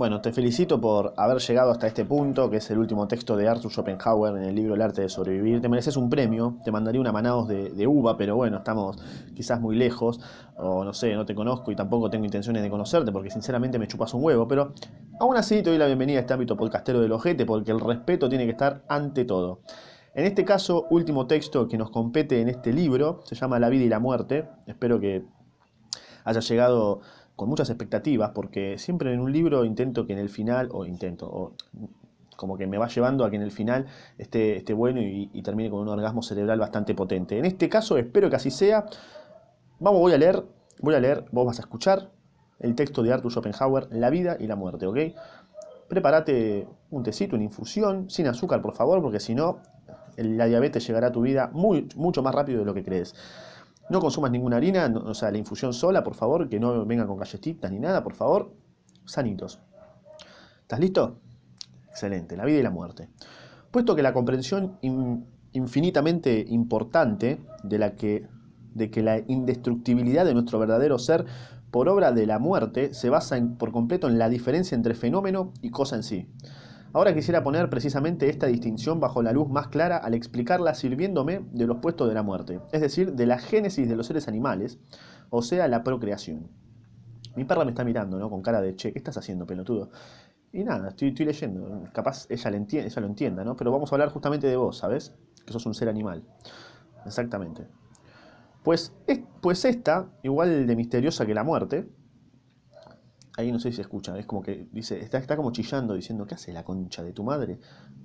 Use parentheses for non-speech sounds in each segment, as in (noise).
Bueno, te felicito por haber llegado hasta este punto, que es el último texto de Arthur Schopenhauer en el libro El arte de sobrevivir. Te mereces un premio, te mandaría una manados de, de uva, pero bueno, estamos quizás muy lejos, o no sé, no te conozco y tampoco tengo intenciones de conocerte, porque sinceramente me chupas un huevo, pero aún así te doy la bienvenida a este ámbito podcastero del ojete, porque el respeto tiene que estar ante todo. En este caso, último texto que nos compete en este libro, se llama La vida y la muerte. Espero que haya llegado con muchas expectativas, porque siempre en un libro intento que en el final, o intento, o como que me va llevando a que en el final esté, esté bueno y, termine con un orgasmo cerebral bastante potente. En este caso espero que así sea. Vamos, voy a leer, voy a leer, vos vas a escuchar el texto de Arthur Schopenhauer, La vida y la muerte, ¿ok? Prepárate un tecito, una infusión, sin azúcar, por favor, porque si no, la diabetes llegará a tu vida mucho más rápido de lo que crees. No consumas ninguna harina, no, o sea, la infusión sola, por favor, que no venga con galletitas ni nada, por favor. Sanitos. ¿Estás listo? Excelente, la vida y la muerte. Puesto que la comprensión in, infinitamente importante de, la que, de que la indestructibilidad de nuestro verdadero ser por obra de la muerte se basa por completo en la diferencia entre fenómeno y cosa en sí. Ahora quisiera poner precisamente esta distinción bajo la luz más clara al explicarla sirviéndome de los puestos de la muerte, es decir, de la génesis de los seres animales, o sea, la procreación. Mi perra me está mirando, ¿no? Con cara de, che, ¿qué estás haciendo, pelotudo? Y nada, estoy, leyendo, capaz ella, lo entienda, ¿no? Pero vamos a hablar justamente de vos, ¿sabes? Que sos un ser animal. Exactamente. Pues, es, pues esta, igual de misteriosa que la muerte, ahí no sé si se escucha, es como que dice, está, está como chillando diciendo, ¿qué hace la concha de tu madre?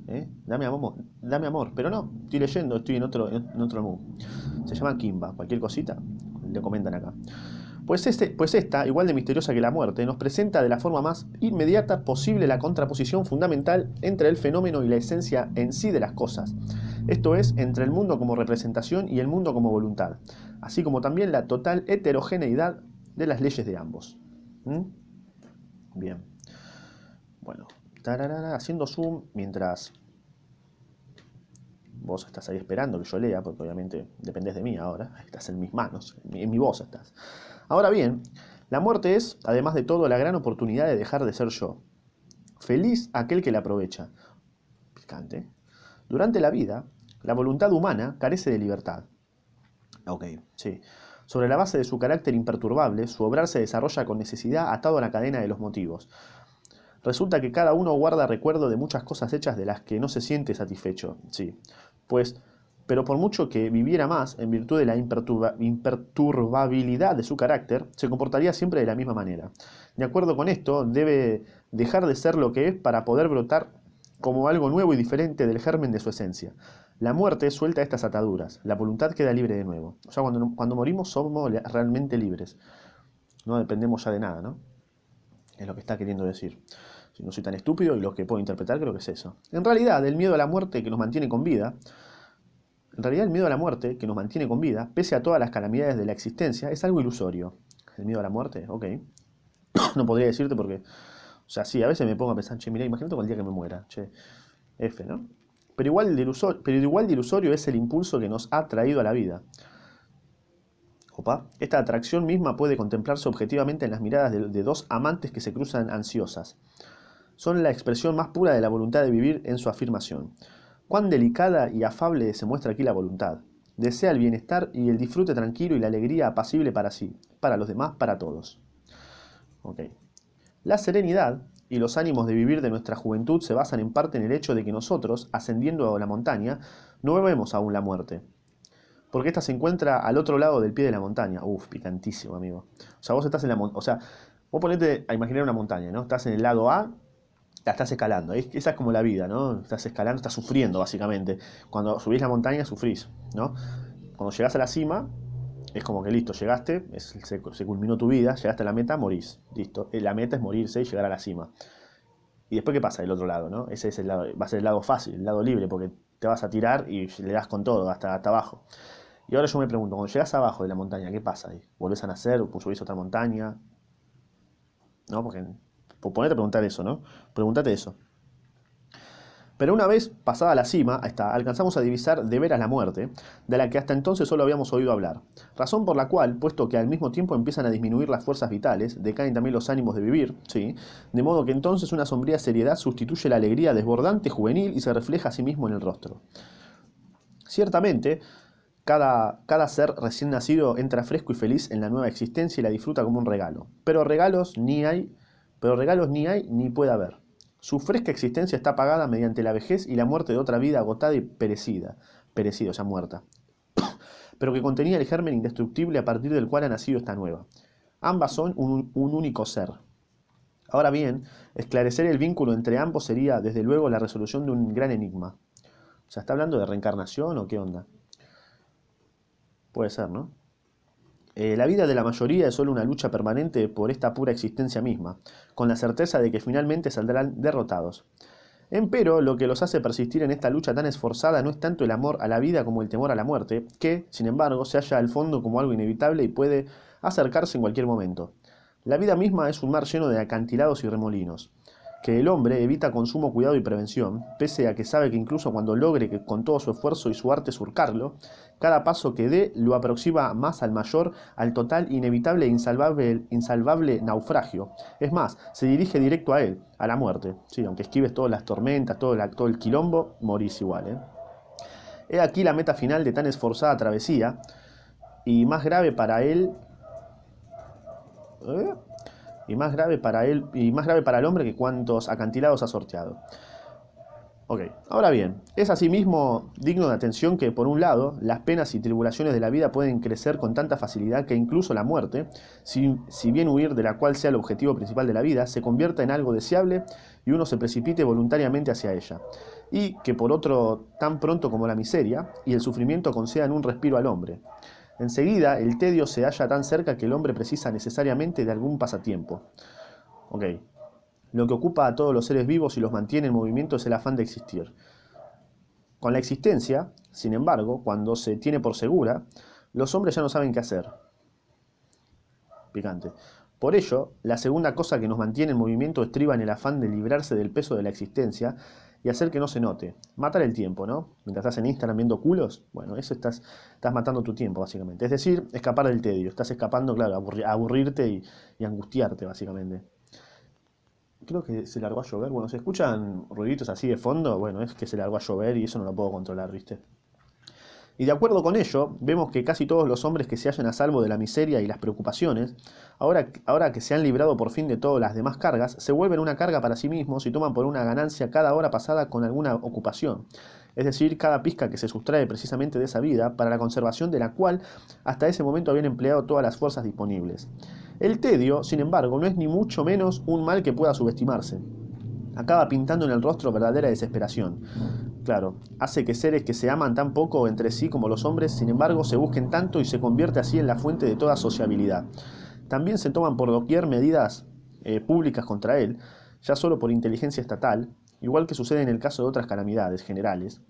¿Eh? Dame amor, dame amor, pero no, estoy leyendo, estoy en otro, en otro mood. Se llama Kimba, cualquier cosita, le comentan acá. Pues, este, pues esta, igual de misteriosa que la muerte, nos presenta de la forma más inmediata posible la contraposición fundamental entre el fenómeno y la esencia en sí de las cosas. Esto es, entre el mundo como representación y el mundo como voluntad, así como también la total heterogeneidad de las leyes de ambos. ¿Mm? Bien. Bueno, tararara, haciendo zoom mientras vos estás ahí esperando que yo lea, porque obviamente dependés de mí ahora, (laughs) estás en mis manos, en mi, voz estás. Ahora bien, la muerte es, además de todo, la gran oportunidad de dejar de ser yo. Feliz aquel que la aprovecha. Picante. Durante la vida, la voluntad humana carece de libertad. Ok, sí. Sobre la base de su carácter imperturbable, su obrar se desarrolla con necesidad atado a la cadena de los motivos. Resulta que cada uno guarda recuerdo de muchas cosas hechas de las que no se siente satisfecho, sí. Pues, pero por mucho que viviera más, en virtud de la imperturba imperturbabilidad de su carácter, se comportaría siempre de la misma manera. De acuerdo con esto, debe dejar de ser lo que es para poder brotar como algo nuevo y diferente del germen de su esencia. La muerte suelta estas ataduras, la voluntad queda libre de nuevo. O sea, cuando, cuando morimos somos realmente libres. No dependemos ya de nada, ¿no? Es lo que está queriendo decir. Si no soy tan estúpido y lo que puedo interpretar creo que es eso. En realidad, el miedo a la muerte que nos mantiene con vida, en realidad el miedo a la muerte que nos mantiene con vida, pese a todas las calamidades de la existencia, es algo ilusorio. El miedo a la muerte, ok. (coughs) no podría decirte porque, o sea, sí, a veces me pongo a pensar, che, mira, imagínate el día que me muera, che, F, ¿no? Pero igual, ilusorio, de ilusorio es el impulso que nos ha traído a la vida. Opa. Esta atracción misma puede contemplarse objetivamente en las miradas de, de, dos amantes que se cruzan ansiosas. Son la expresión más pura de la voluntad de vivir en su afirmación. Cuán delicada y afable se muestra aquí la voluntad. Desea el bienestar y el disfrute tranquilo y la alegría apacible para sí, para los demás, para todos. Okay. La serenidad y los ánimos de vivir de nuestra juventud se basan en parte en el hecho de que nosotros, ascendiendo a la montaña, no vemos aún la muerte. Porque ésta se encuentra al otro lado del pie de la montaña. Uf, picantísimo, amigo. O sea, vos estás en la montaña. O sea, vos ponete a imaginar una montaña, ¿no? Estás en el lado A, la estás escalando. Esa es como la vida, ¿no? Estás escalando, estás sufriendo, básicamente. Cuando subís la montaña, sufrís, ¿no? Cuando llegás a la cima, es como que listo, llegaste, es, se, culminó tu vida, llegaste a la meta, morís. Listo. La meta es morirse y llegar a la cima. Y después, ¿qué pasa del otro lado? ¿no? Ese es el lado, va a ser el lado fácil, el lado libre, porque te vas a tirar y le das con todo, hasta, hasta abajo. Y ahora yo me pregunto, cuando llegas abajo de la montaña, ¿qué pasa ahí? ¿Volvés a nacer? ¿O subís a otra montaña? ¿No? Porque, por ponerte a preguntar eso, ¿no? Pregúntate eso. Pero una vez pasada la cima, está, alcanzamos a divisar de veras la muerte, de la que hasta entonces solo habíamos oído hablar. Razón por la cual, puesto que al mismo tiempo empiezan a disminuir las fuerzas vitales, decaen también los ánimos de vivir, ¿sí? de modo que entonces una sombría seriedad sustituye la alegría desbordante juvenil y se refleja a sí mismo en el rostro. Ciertamente, cada, cada, ser recién nacido entra fresco y feliz en la nueva existencia y la disfruta como un regalo. Pero regalos ni hay, pero regalos ni hay ni puede haber. Su fresca existencia está pagada mediante la vejez y la muerte de otra vida agotada y perecida, perecida, o sea, muerta, (coughs) pero que contenía el germen indestructible a partir del cual ha nacido esta nueva. Ambas son un, un único ser. Ahora bien, esclarecer el vínculo entre ambos sería, desde luego, la resolución de un gran enigma. O sea, ¿está hablando de reencarnación o qué onda? Puede ser, ¿no? Eh, la vida de la mayoría es solo una lucha permanente por esta pura existencia misma, con la certeza de que finalmente saldrán derrotados. Empero, lo que los hace persistir en esta lucha tan esforzada no es tanto el amor a la vida como el temor a la muerte, que, sin embargo, se halla al fondo como algo inevitable y puede acercarse en cualquier momento. La vida misma es un mar lleno de acantilados y remolinos que el hombre evita con sumo cuidado y prevención, pese a que sabe que incluso cuando logre que con todo su esfuerzo y su arte surcarlo, cada paso que dé lo aproxima más al mayor, al total, inevitable e insalvable, insalvable naufragio. Es más, se dirige directo a él, a la muerte. Sí, aunque esquives todas las tormentas, todo, el, todo el quilombo, morís igual. ¿eh? He aquí la meta final de tan esforzada travesía, y más grave para él... ¿Eh? Y más grave para él y más grave para el hombre que cuantos acantilados ha sorteado. Ok, ahora bien, es asimismo digno de atención que, por un lado, las penas y tribulaciones de la vida pueden crecer con tanta facilidad que incluso la muerte, si, si, bien huir de la cual sea el objetivo principal de la vida, se convierta en algo deseable y uno se precipite voluntariamente hacia ella. Y que, por otro, tan pronto como la miseria y el sufrimiento concedan un respiro al hombre. Enseguida, el tedio se halla tan cerca que el hombre precisa necesariamente de algún pasatiempo. Ok. Lo que ocupa a todos los seres vivos y los mantiene en movimiento es el afán de existir. Con la existencia, sin embargo, cuando se tiene por segura, los hombres ya no saben qué hacer. Picante. Por ello, la segunda cosa que nos mantiene en movimiento estriba en el afán de librarse del peso de la existencia y hacer que no se note. Matar el tiempo, ¿no? Mientras estás en Instagram viendo culos, bueno, eso estás, estás matando tu tiempo, básicamente. Es decir, escapar del tedio. Estás escapando, claro, aburrirte y, y, angustiarte, básicamente. Creo que se largó a llover. Bueno, ¿se escuchan ruiditos así de fondo? Bueno, es que se largó a llover y eso no lo puedo controlar, ¿viste? Y de acuerdo con ello, vemos que casi todos los hombres que se hallan a salvo de la miseria y las preocupaciones, ahora, ahora que se han librado por fin de todas las demás cargas, se vuelven una carga para sí mismos y toman por una ganancia cada hora pasada con alguna ocupación. Es decir, cada pizca que se sustrae precisamente de esa vida, para la conservación de la cual hasta ese momento habían empleado todas las fuerzas disponibles. El tedio, sin embargo, no es ni mucho menos un mal que pueda subestimarse. Acaba pintando en el rostro verdadera desesperación. Claro, hace que seres que se aman tan poco entre sí como los hombres, sin embargo, se busquen tanto y se convierte así en la fuente de toda sociabilidad. También se toman por doquier medidas eh, públicas contra él, ya solo por inteligencia estatal, igual que sucede en el caso de otras calamidades generales,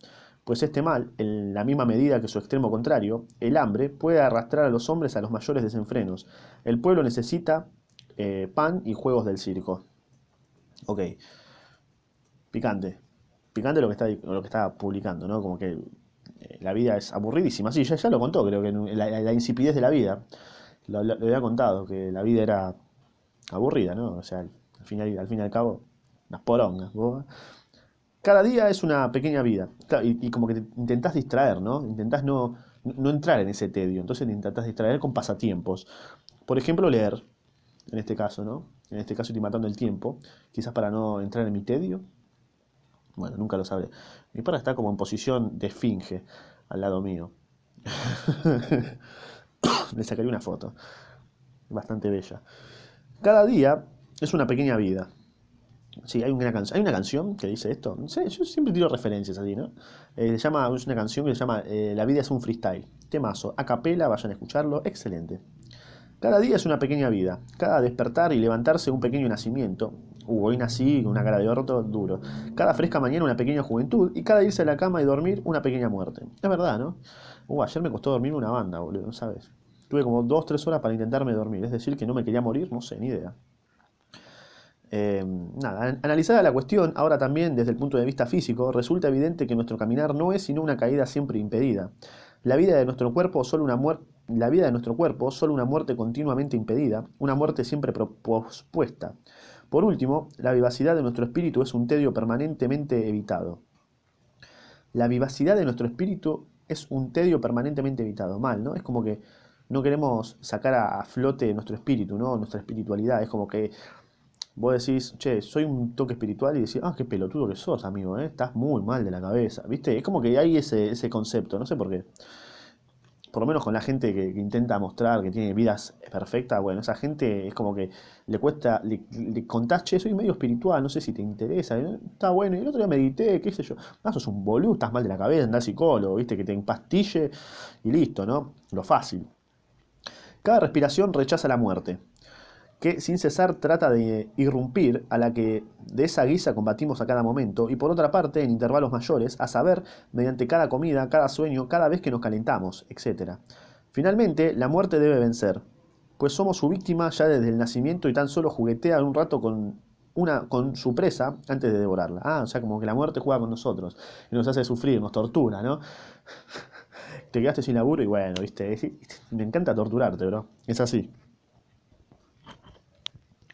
pues este mal, en la misma medida que su extremo contrario, el hambre, puede arrastrar a los hombres a los mayores desenfrenos. El pueblo necesita eh, pan y juegos del circo. Ok, picante picante lo que está, lo que está publicando, ¿no? Como que eh, la vida es aburridísima. Sí, ya, ya lo contó, creo que la, insipidez de la vida. Lo, había contado, que la vida era aburrida, ¿no? O sea, al final, al fin y al cabo, unas porongas. Cada día es una pequeña vida. Y, y como que te intentás distraer, ¿no? Intentás no, no entrar en ese tedio. Entonces te intentás distraer con pasatiempos. Por ejemplo, leer, en este caso, ¿no? En este caso estoy matando el tiempo, quizás para no entrar en mi tedio, bueno, nunca lo sabré. Mi perra está como en posición de esfinge al lado mío. (coughs) Le sacaré una foto. Bastante bella. Cada día es una pequeña vida. Sí, hay una, hay una canción que dice esto. No yo siempre tiro referencias así, ¿no? Eh, se llama, es una canción que se llama eh, La vida es un freestyle. Temazo. A capela, vayan a escucharlo. Excelente. Cada día es una pequeña vida. Cada despertar y levantarse un pequeño nacimiento. Uh, hoy nací una cara de orto duro. Cada fresca mañana una pequeña juventud y cada irse a la cama y dormir una pequeña muerte. Es verdad, ¿no? Uh, ayer me costó dormir una banda, boludo, ¿sabes? Tuve como dos, tres horas para intentarme dormir. Es decir, que no me quería morir, no sé, ni idea. Eh, nada, analizada la cuestión, ahora también desde el punto de vista físico, resulta evidente que nuestro caminar no es sino una caída siempre impedida. La vida de nuestro cuerpo solo una muerte la vida de nuestro cuerpo, solo una muerte continuamente impedida, una muerte siempre pospuesta. Por último, la vivacidad de nuestro espíritu es un tedio permanentemente evitado. La vivacidad de nuestro espíritu es un tedio permanentemente evitado. Mal, ¿no? Es como que no queremos sacar a, flote nuestro espíritu, ¿no? Nuestra espiritualidad. Es como que vos decís, che, soy un toque espiritual y decís, ah, qué pelotudo que sos, amigo, ¿eh? Estás muy mal de la cabeza, ¿viste? Es como que hay ese, ese concepto, no sé por qué por lo menos con la gente que, intenta mostrar que tiene vidas perfectas, bueno, esa gente es como que le cuesta, le, che, soy medio espiritual, no sé si te interesa, está bueno, y el otro día medité, qué sé yo, no, sos un boludo, estás mal de la cabeza, andás psicólogo, viste, que te empastille y listo, ¿no? Lo fácil. Cada respiración rechaza la muerte que sin cesar trata de irrumpir, a la que de esa guisa combatimos a cada momento, y por otra parte, en intervalos mayores, a saber, mediante cada comida, cada sueño, cada vez que nos calentamos, etc. Finalmente, la muerte debe vencer, pues somos su víctima ya desde el nacimiento y tan solo juguetea un rato con, una, con su presa antes de devorarla. Ah, o sea, como que la muerte juega con nosotros y nos hace sufrir, nos tortura, ¿no? (laughs) Te quedaste sin laburo y bueno, viste, me encanta torturarte, bro. Es así.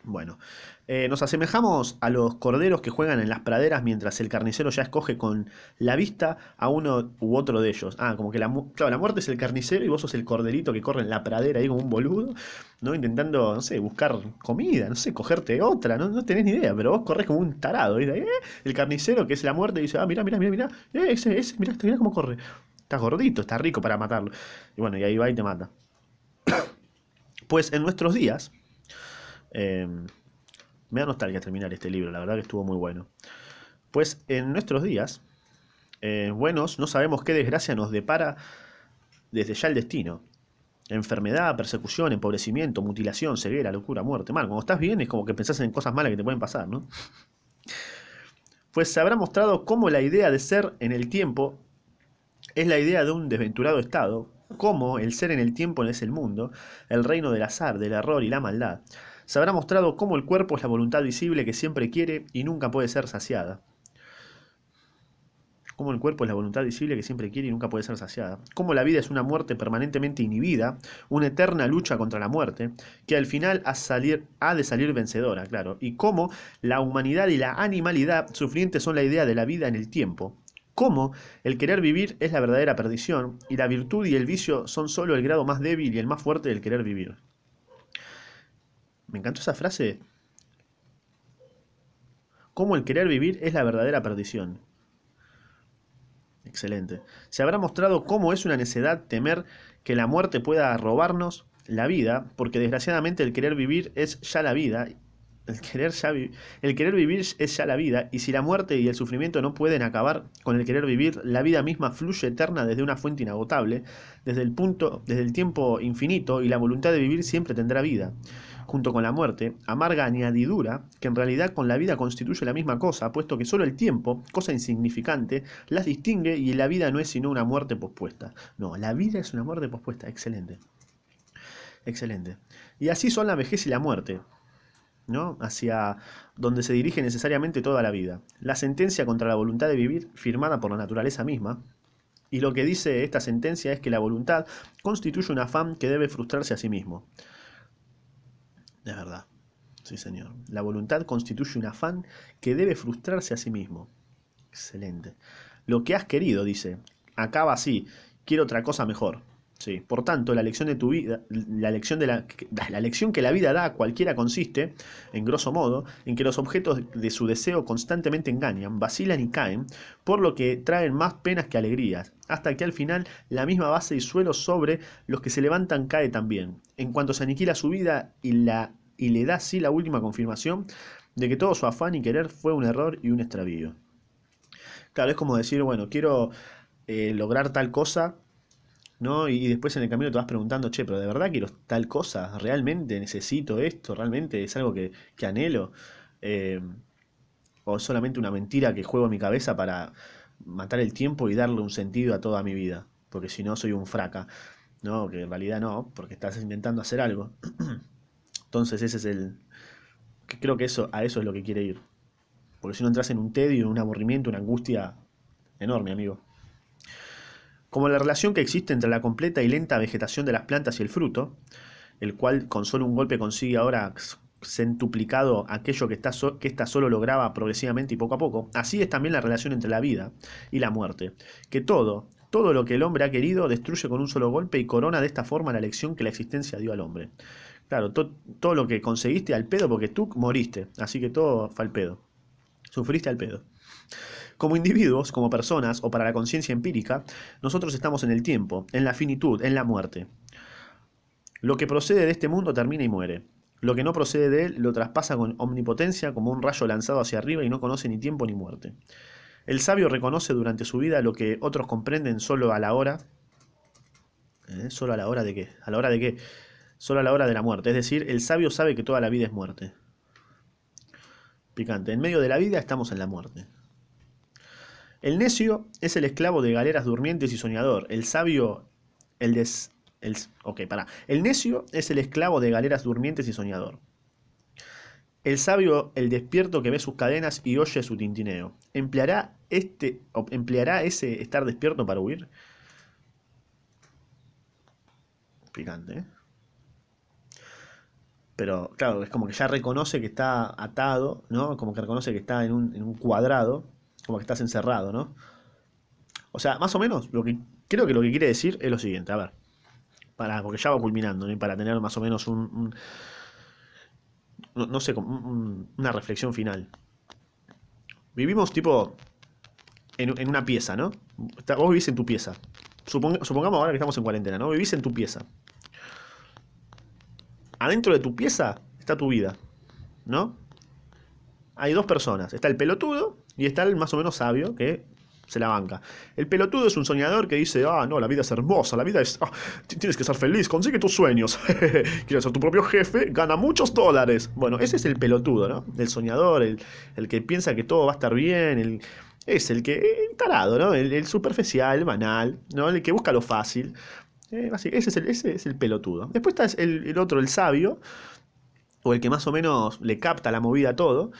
Bueno, eh, nos asemejamos a los corderos que juegan en las praderas mientras el carnicero ya escoge con la vista a uno u otro de ellos. Ah, como que la, la muerte es el carnicero y vos sos el corderito que corre en la pradera ahí como un boludo, ¿no? Intentando, no sé, buscar comida, no sé, cogerte otra, no, no tenés ni idea, pero vos corres como un tarado. ¿eh? El carnicero que es la muerte dice, ah, mira, mira, mira, mira, eh, ese, ese, mira, mira cómo corre. Está gordito, está rico para matarlo. Y bueno, y ahí va y te mata. (coughs) Pues en nuestros días eh, me da nostalgia terminar este libro, la verdad que estuvo muy bueno. Pues en nuestros días, eh, buenos, no sabemos qué desgracia nos depara desde ya el destino. Enfermedad, persecución, empobrecimiento, mutilación, ceguera, locura, muerte. Mal, cuando estás bien es como que pensás en cosas malas que te pueden pasar, ¿no? Pues se habrá mostrado cómo la idea de ser en el tiempo es la idea de un desventurado estado, cómo el ser en el tiempo es el mundo, el reino del azar, del error y la maldad, se habrá mostrado cómo el cuerpo es la voluntad visible que siempre quiere y nunca puede ser saciada. Cómo el cuerpo es la voluntad visible que siempre quiere y nunca puede ser saciada. Cómo la vida es una muerte permanentemente inhibida, una eterna lucha contra la muerte, que al final ha, de salir vencedora, claro. Y cómo la humanidad y la animalidad sufrientes son la idea de la vida en el tiempo, cómo el querer vivir es la verdadera perdición y la virtud y el vicio son solo el grado más débil y el más fuerte del querer vivir. Me encantó esa frase. Cómo el querer vivir es la verdadera perdición. Excelente. Se habrá mostrado cómo es una necedad temer que la muerte pueda robarnos la vida, porque desgraciadamente el querer vivir es ya la vida. El querer, ya el querer vivir es ya la vida, y si la muerte y el sufrimiento no pueden acabar con el querer vivir, la vida misma fluye eterna desde una fuente inagotable, desde el punto, desde el tiempo infinito, y la voluntad de vivir siempre tendrá vida junto con la muerte, amarga añadidura, que en realidad con la vida constituye la misma cosa, puesto que solo el tiempo, cosa insignificante, las distingue y la vida no es sino una muerte pospuesta. No, la vida es una muerte pospuesta, excelente. Excelente. Y así son la vejez y la muerte, ¿no? Hacia donde se dirige necesariamente toda la vida. La sentencia contra la voluntad de vivir, firmada por la naturaleza misma, y lo que dice esta sentencia es que la voluntad constituye un afán que debe frustrarse a sí mismo. Es verdad. Sí, señor. La voluntad constituye un afán que debe frustrarse a sí mismo. Excelente. Lo que has querido, dice, acaba así. Quiero otra cosa mejor. Sí. Por tanto, la lección de tu vida, la lección de la, la lección que la vida da a cualquiera consiste, en grosso modo, en que los objetos de su deseo constantemente engañan, vacilan y caen, por lo que traen más penas que alegrías, hasta que al final la misma base y suelo sobre los que se levantan cae también. En cuanto se aniquila su vida y la y le da así la última confirmación de que todo su afán y querer fue un error y un extravío. Claro, es como decir, bueno, quiero eh, lograr tal cosa ¿no? Y, después en el camino te vas preguntando, che, pero de verdad quiero tal cosa, realmente necesito esto, realmente es algo que, anhelo, eh, o es solamente una mentira que juego en mi cabeza para matar el tiempo y darle un sentido a toda mi vida, porque si no soy un fraca, ¿no? Que en realidad no, porque estás intentando hacer algo. (clears throat) Entonces ese es el... Que creo que eso, a eso es lo que quiere ir. Porque si no entras en un tedio, un aburrimiento, una angustia enorme, amigo. Como la relación que existe entre la completa y lenta vegetación de las plantas y el fruto, el cual con solo un golpe consigue ahora centuplicado aquello que, ésta solo lograba progresivamente y poco a poco, así es también la relación entre la vida y la muerte, que todo, todo lo que el hombre ha querido destruye con un solo golpe y corona de esta forma la lección que la existencia dio al hombre. Claro, to todo lo que conseguiste al pedo porque tú moriste, así que todo fue al pedo. Sufriste al pedo. Como individuos, como personas o para la conciencia empírica, nosotros estamos en el tiempo, en la finitud, en la muerte. Lo que procede de este mundo termina y muere. Lo que no procede de él lo traspasa con omnipotencia como un rayo lanzado hacia arriba y no conoce ni tiempo ni muerte. El sabio reconoce durante su vida lo que otros comprenden solo a la hora. ¿Eh? ¿Solo a la hora de qué? ¿A la hora de qué? Solo a la hora de la muerte. Es decir, el sabio sabe que toda la vida es muerte. Picante. En medio de la vida estamos en la muerte. El necio es el esclavo de galeras durmientes y soñador. El sabio, el des, el, ok, para. El necio es el esclavo de galeras durmientes y soñador. El sabio, el despierto que ve sus cadenas y oye su tintineo. ¿Empleará, este, ¿Empleará ese estar despierto para huir? Picante, ¿eh? Pero claro, es como que ya reconoce que está atado, ¿no? Como que reconoce que está en un, en un cuadrado, como que estás encerrado, ¿no? O sea, más o menos, lo que creo que lo que quiere decir es lo siguiente, a ver para, porque ya va culminando, ¿no? para tener más o menos un, no, sé, un, una reflexión final. Vivimos tipo en, una pieza, ¿no? Vos vivís en tu pieza. Supong, supongamos ahora que estamos en cuarentena, ¿no? Vivís en tu pieza. Adentro de tu pieza está tu vida, ¿no? Hay dos personas. Está el pelotudo y está el más o menos sabio que se la banca. El pelotudo es un soñador que dice, ah, no, la vida es hermosa, la vida es... Ah, tienes que ser feliz, consigue tus sueños. (laughs) Quieres ser tu propio jefe, gana muchos dólares. Bueno, ese es el pelotudo, ¿no? El soñador, el, el que piensa que todo va a estar bien, el, es el que... El tarado, ¿no? El, el superficial, el banal, ¿no? El que busca lo fácil. Eh, así, ese, es el, ese es el pelotudo. Después está el, el otro, el sabio, o el que más o menos le capta la movida a todo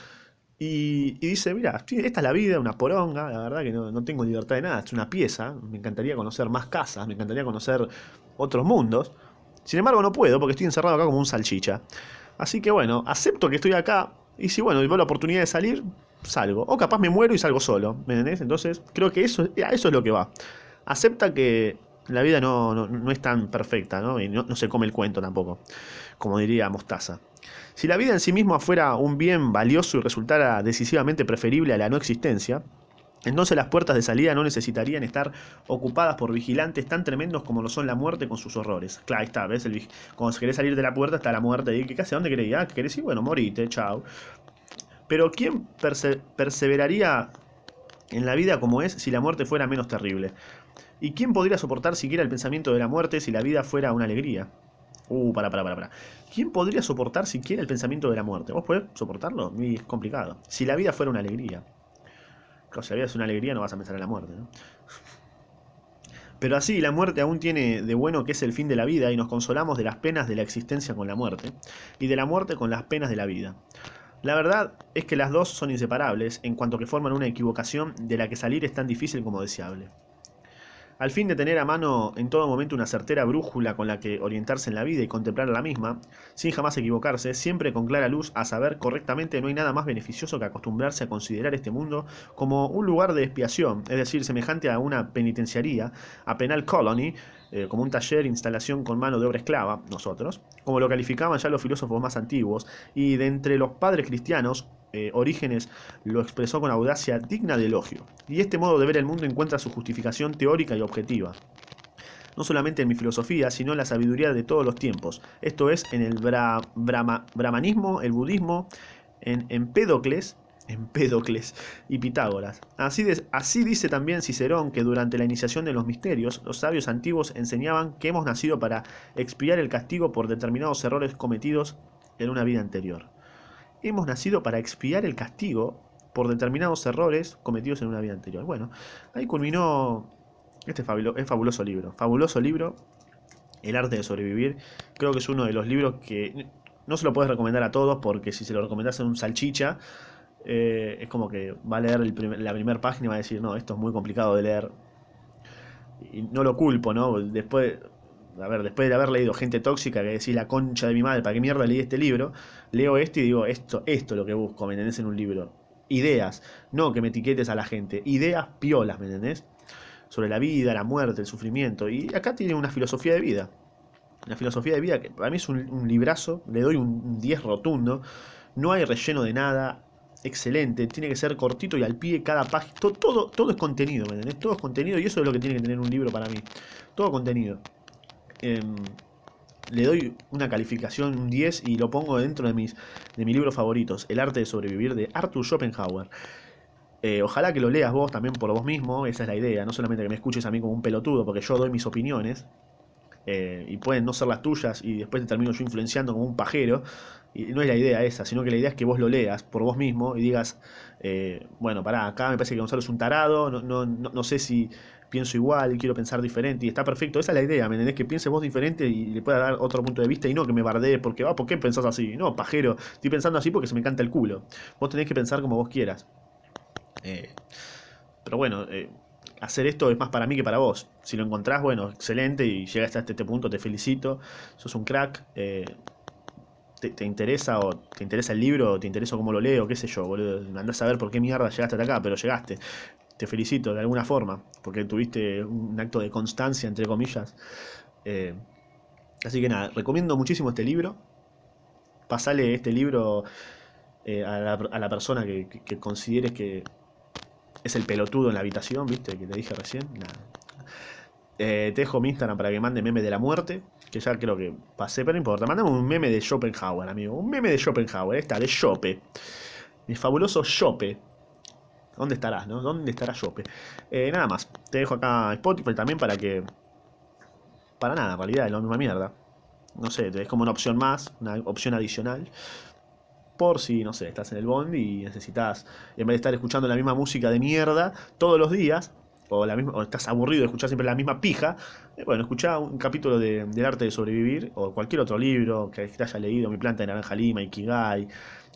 y, dice, mira, esta es la vida, una poronga, la verdad que no, no, tengo libertad de nada, es una pieza, me encantaría conocer más casas, me encantaría conocer otros mundos. Sin embargo no puedo porque estoy encerrado acá como un salchicha. Así que bueno, acepto que estoy acá y si bueno, veo la oportunidad de salir, salgo. O capaz me muero y salgo solo, ¿me entendés? Entonces creo que eso, eso es lo que va. Acepta que la vida no, no, no es tan perfecta, ¿no? Y no, no se come el cuento tampoco, como diría Mostaza. Si la vida en sí misma fuera un bien valioso y resultara decisivamente preferible a la no existencia, entonces las puertas de salida no necesitarían estar ocupadas por vigilantes tan tremendos como lo son la muerte con sus horrores. Claro, ahí está, ¿ves? El, cuando querés salir de la puerta está la muerte y ¿qué hace? ¿Dónde querés ir? Ah, ¿querés ir? Bueno, morite, chao. Pero ¿quién perse perseveraría en la vida como es si la muerte fuera menos terrible? ¿Y quién podría soportar siquiera el pensamiento de la muerte si la vida fuera una alegría? Uh, para, para, para, para. ¿Quién podría soportar siquiera el pensamiento de la muerte? ¿Vos podés soportarlo? Y es complicado. Si la vida fuera una alegría. Claro, si la vida es una alegría no vas a pensar en la muerte, ¿no? Pero así la muerte aún tiene de bueno que es el fin de la vida y nos consolamos de las penas de la existencia con la muerte y de la muerte con las penas de la vida. La verdad es que las dos son inseparables en cuanto que forman una equivocación de la que salir es tan difícil como deseable. Al fin de tener a mano en todo momento una certera brújula con la que orientarse en la vida y contemplar la misma, sin jamás equivocarse, siempre con clara luz a saber correctamente no hay nada más beneficioso que acostumbrarse a considerar este mundo como un lugar de expiación, es decir, semejante a una penitenciaría, a penal colony, eh, como un taller, instalación con mano de obra esclava, nosotros, como lo calificaban ya los filósofos más antiguos, y de entre los padres cristianos, eh, Orígenes lo expresó con audacia digna de elogio, y este modo de ver el mundo encuentra su justificación teórica y objetiva. No solamente en mi filosofía, sino en la sabiduría de todos los tiempos, esto es, en el bra brahma brahmanismo, el budismo, en Empédocles, Empédocles y Pitágoras. Así, así dice también Cicerón que durante la iniciación de los misterios, los sabios antiguos enseñaban que hemos nacido para expiar el castigo por determinados errores cometidos en una vida anterior hemos nacido para expiar el castigo por determinados errores cometidos en una vida anterior. Bueno, ahí culminó este fabulo, fabuloso libro. Fabuloso libro, El arte de sobrevivir. Creo que es uno de los libros que no se lo puedes recomendar a todos porque si se lo recomendás en un salchicha, eh, es como que va a leer la primera página y va a decir, no, esto es muy complicado de leer. Y no lo culpo, ¿no? Después, a ver, después de haber leído Gente Tóxica, que decís la concha de mi madre, ¿para qué mierda leí este libro? Leo este y digo, esto, esto es lo que busco, ¿me entendés? En un libro. Ideas, no que me etiquetes a la gente, ideas piolas, ¿me entendés? Sobre la vida, la muerte, el sufrimiento. Y acá tiene una filosofía de vida. Una filosofía de vida que para mí es un, librazo, le doy un 10 rotundo. No hay relleno de nada, excelente, tiene que ser cortito y al pie cada página. Todo, todo, es contenido, ¿me entendés? Todo es contenido y eso es lo que tiene que tener un libro para mí. Todo contenido. Em, le doy una calificación, un 10, y lo pongo dentro de mis, de mis libros favoritos, El arte de sobrevivir de Arthur Schopenhauer. Eh, ojalá que lo leas vos también por vos mismo, esa es la idea, no solamente que me escuches a mí como un pelotudo, porque yo doy mis opiniones, eh, y pueden no ser las tuyas, y después te termino yo influenciando como un pajero, y no es la idea esa, sino que la idea es que vos lo leas por vos mismo y digas, eh, bueno, pará, acá me parece que Gonzalo es un tarado, no, no, no, sé si pienso igual, quiero pensar diferente y está perfecto. Esa es la idea, ¿me entendés? Que pienses vos diferente y le pueda dar otro punto de vista y no que me bardees porque, ah, ¿por qué pensás así? No, pajero, estoy pensando así porque se me canta el culo. Vos tenés que pensar como vos quieras. Eh, pero bueno, eh, hacer esto es más para mí que para vos. Si lo encontrás, bueno, excelente y llegaste hasta este punto, te felicito. Sos un crack te, interesa o te interesa el libro, o te interesa cómo lo leo, qué sé yo, boludo. Andás a ver por qué mierda llegaste hasta acá, pero llegaste. Te felicito de alguna forma, porque tuviste un acto de constancia, entre comillas. Eh, así que nada, recomiendo muchísimo este libro. Pasale este libro eh, a, la, persona que, consideres que es el pelotudo en la habitación, ¿viste? Que te dije recién. Nada. Eh, te dejo mi Instagram para que mande meme de la muerte que ya creo que pasé, pero no importa. Mandame un meme de Schopenhauer, amigo. Un meme de Schopenhauer, está, de Schope. Mi fabuloso Schope. ¿Dónde estarás, no? ¿Dónde estará Schope? Eh, nada más. Te dejo acá Spotify también para que. Para nada, en realidad, es la misma mierda. No sé, es como una opción más, una opción adicional. Por si, no sé, estás en el bond y necesitas, en vez de estar escuchando la misma música de mierda todos los días, o, la misma, o estás aburrido de escuchar siempre la misma pija, eh, bueno, escuchá un capítulo de, del arte de sobrevivir, o cualquier otro libro que te haya leído, Mi planta de naranja lima, Ikigai,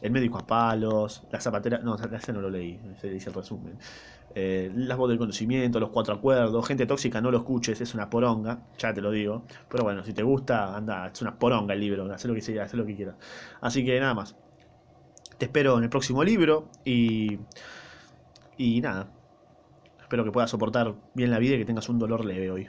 El médico a palos, La zapatera, no, ese no lo leí, ese dice el resumen. Eh, las voz del conocimiento, los cuatro acuerdos, gente tóxica, no lo escuches, es una poronga, ya te lo digo. Pero bueno, si te gusta, anda, es una poronga el libro, haz lo que sea, haz lo que quieras. Así que nada más. Te espero en el próximo libro y. Y nada, Espero que puedas soportar bien la vida y que tengas un dolor leve hoy.